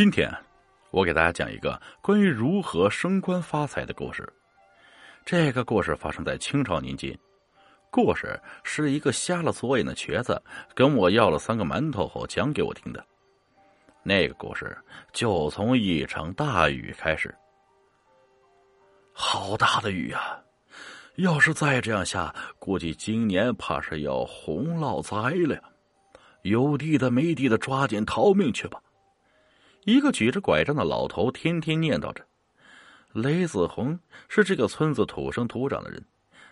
今天，我给大家讲一个关于如何升官发财的故事。这个故事发生在清朝年间。故事是一个瞎了左眼的瘸子跟我要了三个馒头后讲给我听的。那个故事就从一场大雨开始。好大的雨啊！要是再这样下，估计今年怕是要洪涝灾了呀！有地的没地的，抓紧逃命去吧！一个举着拐杖的老头天天念叨着。雷子恒是这个村子土生土长的人，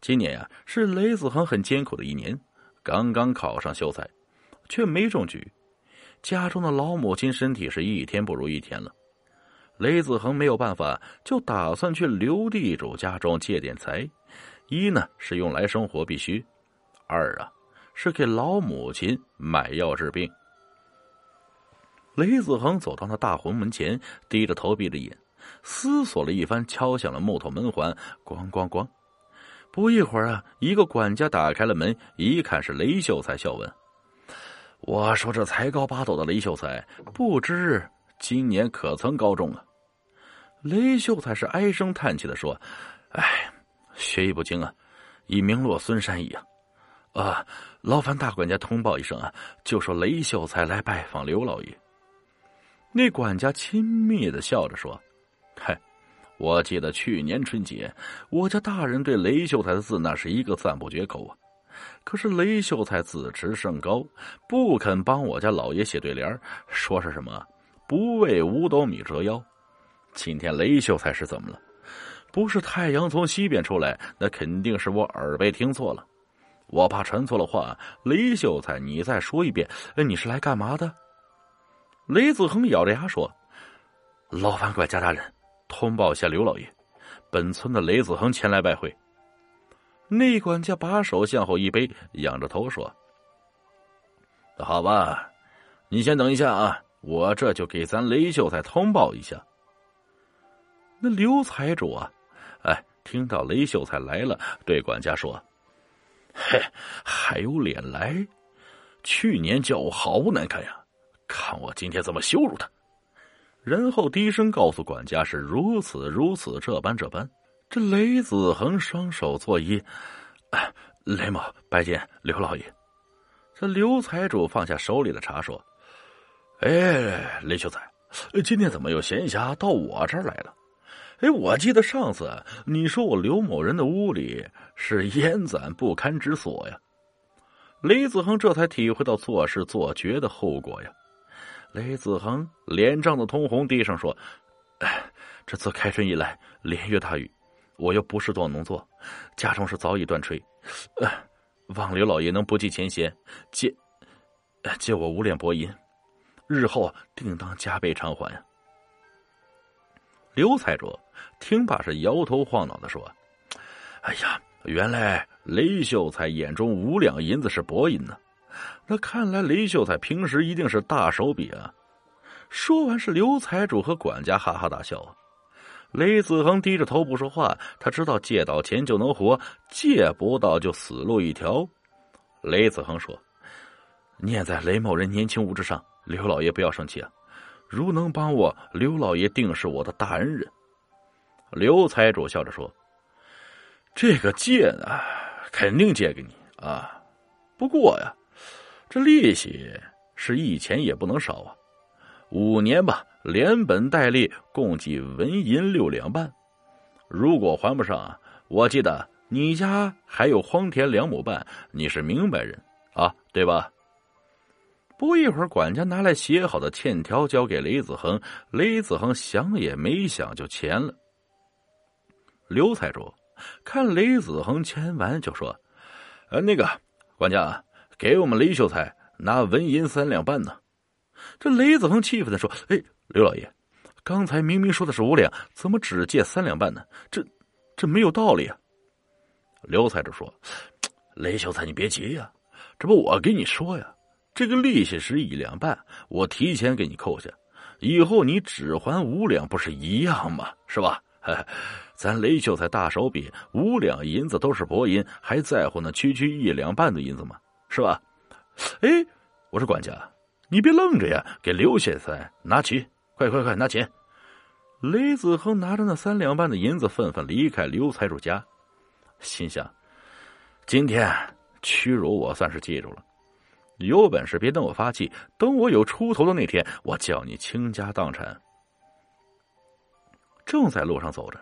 今年呀是雷子恒很艰苦的一年，刚刚考上秀才，却没中举。家中的老母亲身体是一天不如一天了，雷子恒没有办法，就打算去刘地主家中借点财，一呢是用来生活必须，二啊是给老母亲买药治病。雷子恒走到那大红门前，低着头，闭着眼，思索了一番，敲响了木头门环，咣咣咣。不一会儿啊，一个管家打开了门，一看是雷秀才，笑问：“我说这才高八斗的雷秀才，不知今年可曾高中啊？”雷秀才是唉声叹气的说：“哎，学艺不精啊，已名落孙山矣啊！啊，劳烦大管家通报一声啊，就说雷秀才来拜访刘老爷。”那管家亲密的笑着说：“嗨，我记得去年春节，我家大人对雷秀才的字那是一个赞不绝口啊。可是雷秀才自持甚高，不肯帮我家老爷写对联说是什么不为五斗米折腰。今天雷秀才是怎么了？不是太阳从西边出来，那肯定是我耳背听错了。我怕传错了话，雷秀才，你再说一遍，你是来干嘛的？”雷子恒咬着牙说：“劳烦管家大人通报一下刘老爷，本村的雷子恒前来拜会。”内管家把手向后一背，仰着头说：“好吧，你先等一下啊，我这就给咱雷秀才通报一下。”那刘财主啊，哎，听到雷秀才来了，对管家说：“嘿，还有脸来？去年叫我好难看呀！”看我今天怎么羞辱他！然后低声告诉管家是如此如此，这般这般。这雷子恒双手作揖：“雷某拜见刘老爷。”这刘财主放下手里的茶说：“哎，雷秀才，今天怎么又闲暇到我这儿来了？哎，我记得上次你说我刘某人的屋里是烟攒不堪之所呀。”雷子恒这才体会到做事做绝的后果呀。雷子恒脸涨得通红，低声说：“哎，这自开春以来连月大雨，我又不是做农作，家中是早已断炊。望刘老爷能不计前嫌，借借我五两薄银，日后定当加倍偿还。”刘财主听罢是摇头晃脑的说：“哎呀，原来雷秀才眼中五两银子是薄银呢。”那看来雷秀才平时一定是大手笔啊！说完，是刘财主和管家哈哈大笑啊。雷子恒低着头不说话，他知道借到钱就能活，借不到就死路一条。雷子恒说：“念在雷某人年轻无知上，刘老爷不要生气啊！如能帮我，刘老爷定是我的大恩人。”刘财主笑着说：“这个借呢，肯定借给你啊，不过呀。”这利息是一钱也不能少啊！五年吧，连本带利共计纹银六两半。如果还不上，我记得你家还有荒田两亩半，你是明白人啊，对吧？不一会儿，管家拿来写好的欠条交给雷子恒，雷子恒想也没想就签了。刘财主看雷子恒签完，就说：“呃，那个管家。”给我们雷秀才拿纹银三两半呢。这雷子恒气愤的说：“哎，刘老爷，刚才明明说的是五两，怎么只借三两半呢？这这没有道理啊！”刘财主说：“雷秀才，你别急呀，这不我跟你说呀，这个利息是一两半，我提前给你扣下，以后你只还五两，不是一样吗？是吧？咱雷秀才大手笔，五两银子都是薄银，还在乎那区区一两半的银子吗？”是吧？哎，我说管家，你别愣着呀，给刘先生拿去，快快快，拿钱！雷子恒拿着那三两半的银子，愤愤离开刘财主家，心想：今天屈辱我算是记住了。有本事别等我发气，等我有出头的那天，我叫你倾家荡产。正在路上走着，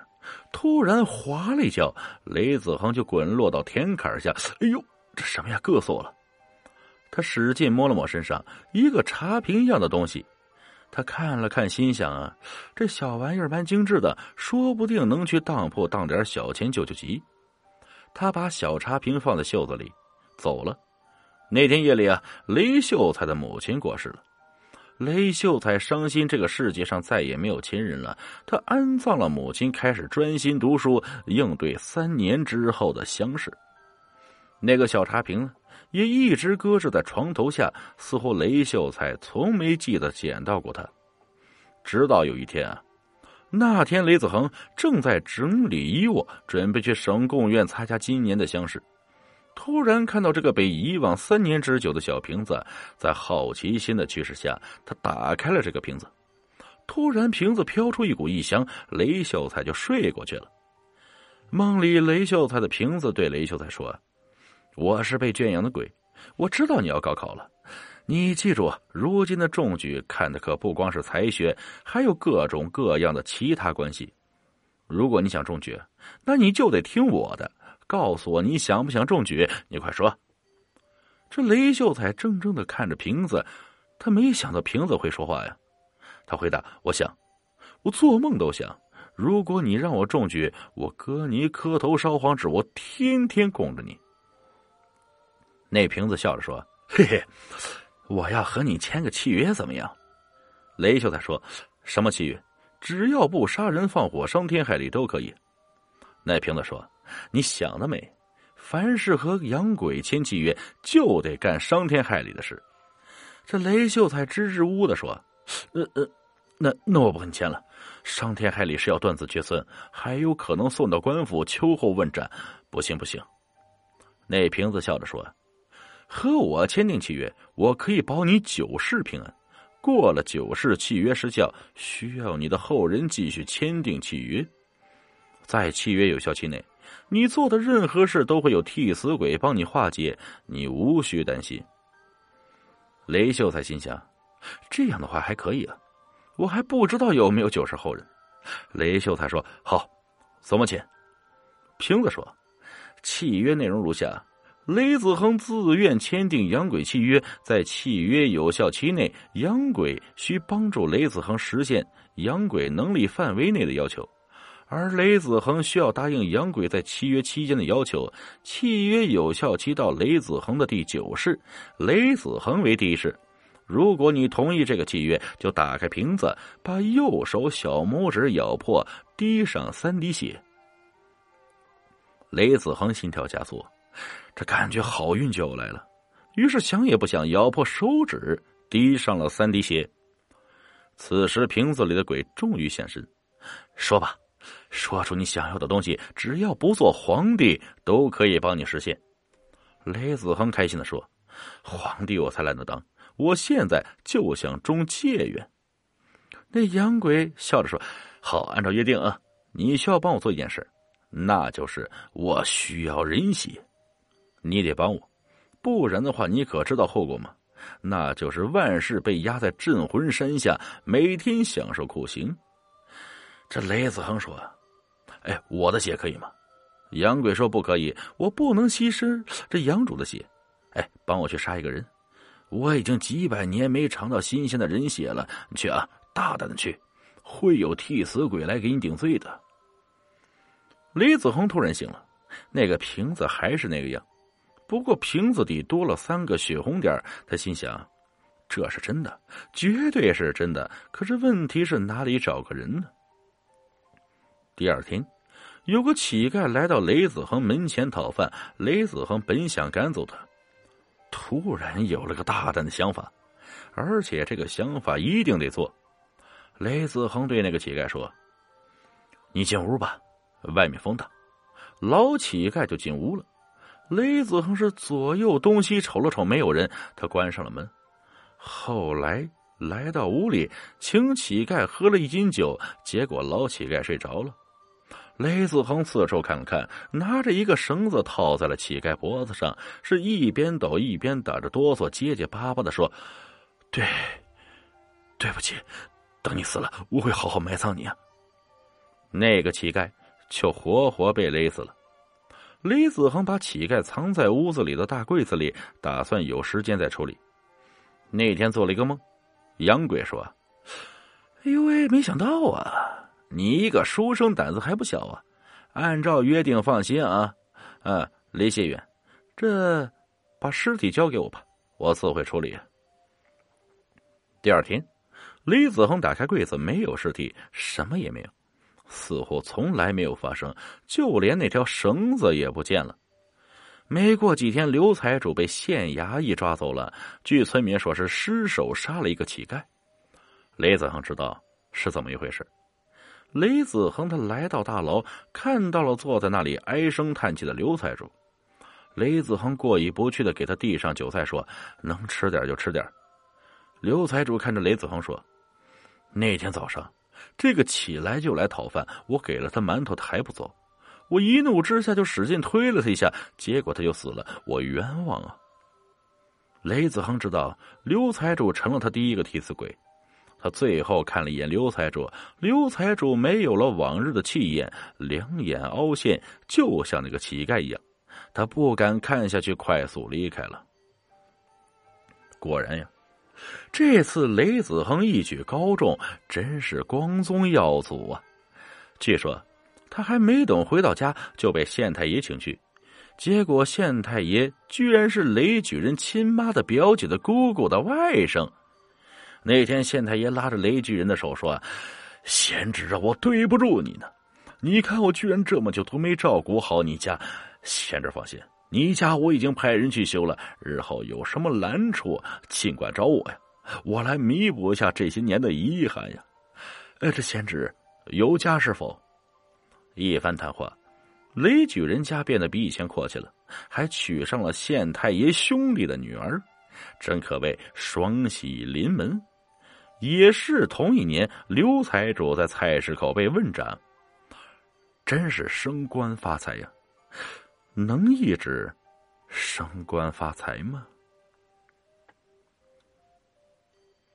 突然滑了一跤，雷子恒就滚落到田坎下。哎呦，这什么呀？硌死我了！他使劲摸了摸身上一个茶瓶一样的东西，他看了看，心想啊，这小玩意儿蛮精致的，说不定能去当铺当点小钱救救急。他把小茶瓶放在袖子里，走了。那天夜里啊，雷秀才的母亲过世了。雷秀才伤心，这个世界上再也没有亲人了。他安葬了母亲，开始专心读书，应对三年之后的乡试。那个小茶瓶呢也一直搁置在床头下，似乎雷秀才从没记得捡到过它。直到有一天啊，那天雷子恒正在整理衣物，准备去省贡院参加今年的乡试。突然看到这个被遗忘三年之久的小瓶子，在好奇心的驱使下，他打开了这个瓶子。突然，瓶子飘出一股异香，雷秀才就睡过去了。梦里，雷秀才的瓶子对雷秀才说：“我是被圈养的鬼，我知道你要高考了。你记住，如今的中举看的可不光是才学，还有各种各样的其他关系。如果你想中举，那你就得听我的。”告诉我你想不想中举？你快说。这雷秀才怔怔的看着瓶子，他没想到瓶子会说话呀。他回答：“我想，我做梦都想。如果你让我中举，我割你磕头烧黄纸，我天天供着你。”那瓶子笑着说：“嘿嘿，我要和你签个契约，怎么样？”雷秀才说：“什么契约？只要不杀人放火伤天害理都可以。”那瓶子说。你想得美！凡是和洋鬼签契约，就得干伤天害理的事。这雷秀才支支吾吾的说：“呃呃，那那我不跟你签了。伤天害理是要断子绝孙，还有可能送到官府秋后问斩。不行不行。”那瓶子笑着说：“和我签订契约，我可以保你九世平安。过了九世，契约失效，需要你的后人继续签订契约。在契约有效期内。”你做的任何事都会有替死鬼帮你化解，你无需担心。雷秀才心想，这样的话还可以啊，我还不知道有没有九世后人。雷秀才说：“好，怎么签？”瓶子说：“契约内容如下：雷子恒自愿签订养鬼契约，在契约有效期内，养鬼需帮助雷子恒实现养鬼能力范围内的要求。”而雷子恒需要答应养鬼在契约期间的要求，契约有效期到雷子恒的第九世，雷子恒为第一世。如果你同意这个契约，就打开瓶子，把右手小拇指咬破，滴上三滴血。雷子恒心跳加速，这感觉好运就要来了，于是想也不想，咬破手指，滴上了三滴血。此时瓶子里的鬼终于现身，说吧。说出你想要的东西，只要不做皇帝，都可以帮你实现。雷子恒开心的说：“皇帝我才懒得当，我现在就想中解元。”那洋鬼笑着说：“好，按照约定啊，你需要帮我做一件事，那就是我需要人血，你得帮我，不然的话，你可知道后果吗？那就是万事被压在镇魂山下，每天享受酷刑。”这雷子恒说：“哎，我的血可以吗？”杨鬼说：“不可以，我不能牺牲这杨主的血。哎，帮我去杀一个人，我已经几百年没尝到新鲜的人血了。去啊，大胆的去，会有替死鬼来给你顶罪的。”雷子恒突然醒了，那个瓶子还是那个样，不过瓶子底多了三个血红点。他心想：“这是真的，绝对是真的。可是问题是哪里找个人呢？”第二天，有个乞丐来到雷子恒门前讨饭。雷子恒本想赶走他，突然有了个大胆的想法，而且这个想法一定得做。雷子恒对那个乞丐说：“你进屋吧，外面风大。”老乞丐就进屋了。雷子恒是左右东西瞅了瞅，没有人，他关上了门。后来来到屋里，请乞丐喝了一斤酒，结果老乞丐睡着了。雷子恒四处看看，拿着一个绳子套在了乞丐脖子上，是一边抖一边打着哆嗦，结结巴巴的说：“对，对不起，等你死了，我会好好埋葬你啊。”那个乞丐就活活被勒死了。李子恒把乞丐藏在屋子里的大柜子里，打算有时间再处理。那天做了一个梦，洋鬼说：“哎呦喂，没想到啊！”你一个书生胆子还不小啊！按照约定，放心啊，嗯，雷谢远，这把尸体交给我吧，我自会处理。第二天，李子恒打开柜子，没有尸体，什么也没有，似乎从来没有发生，就连那条绳子也不见了。没过几天，刘财主被县衙役抓走了，据村民说是失手杀了一个乞丐。雷子恒知道是怎么一回事。雷子恒他来到大牢，看到了坐在那里唉声叹气的刘财主。雷子恒过意不去的给他递上酒菜，说：“能吃点就吃点。”刘财主看着雷子恒说：“那天早上，这个起来就来讨饭，我给了他馒头，他还不走。我一怒之下就使劲推了他一下，结果他就死了。我冤枉啊！”雷子恒知道刘财主成了他第一个替死鬼。他最后看了一眼刘财主，刘财主没有了往日的气焰，两眼凹陷，就像那个乞丐一样。他不敢看下去，快速离开了。果然呀，这次雷子恒一举高中，真是光宗耀祖啊！据说他还没等回到家，就被县太爷请去，结果县太爷居然是雷举人亲妈的表姐的姑姑的外甥。那天，县太爷拉着雷举人的手说：“贤侄啊，我对不住你呢。你看我居然这么久都没照顾好你家。贤侄放心，你家我已经派人去修了。日后有什么难处，尽管找我呀，我来弥补一下这些年的遗憾呀。哎，这贤侄有家是否？”一番谈话，雷举人家变得比以前阔气了，还娶上了县太爷兄弟的女儿。真可谓双喜临门，也是同一年，刘财主在菜市口被问斩，真是升官发财呀！能一直升官发财吗？